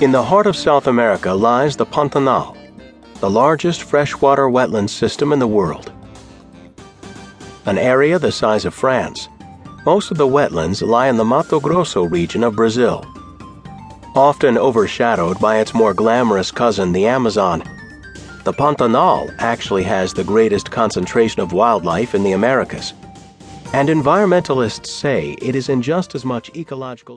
In the heart of South America lies the Pantanal, the largest freshwater wetland system in the world. An area the size of France, most of the wetlands lie in the Mato Grosso region of Brazil. Often overshadowed by its more glamorous cousin, the Amazon, the Pantanal actually has the greatest concentration of wildlife in the Americas. And environmentalists say it is in just as much ecological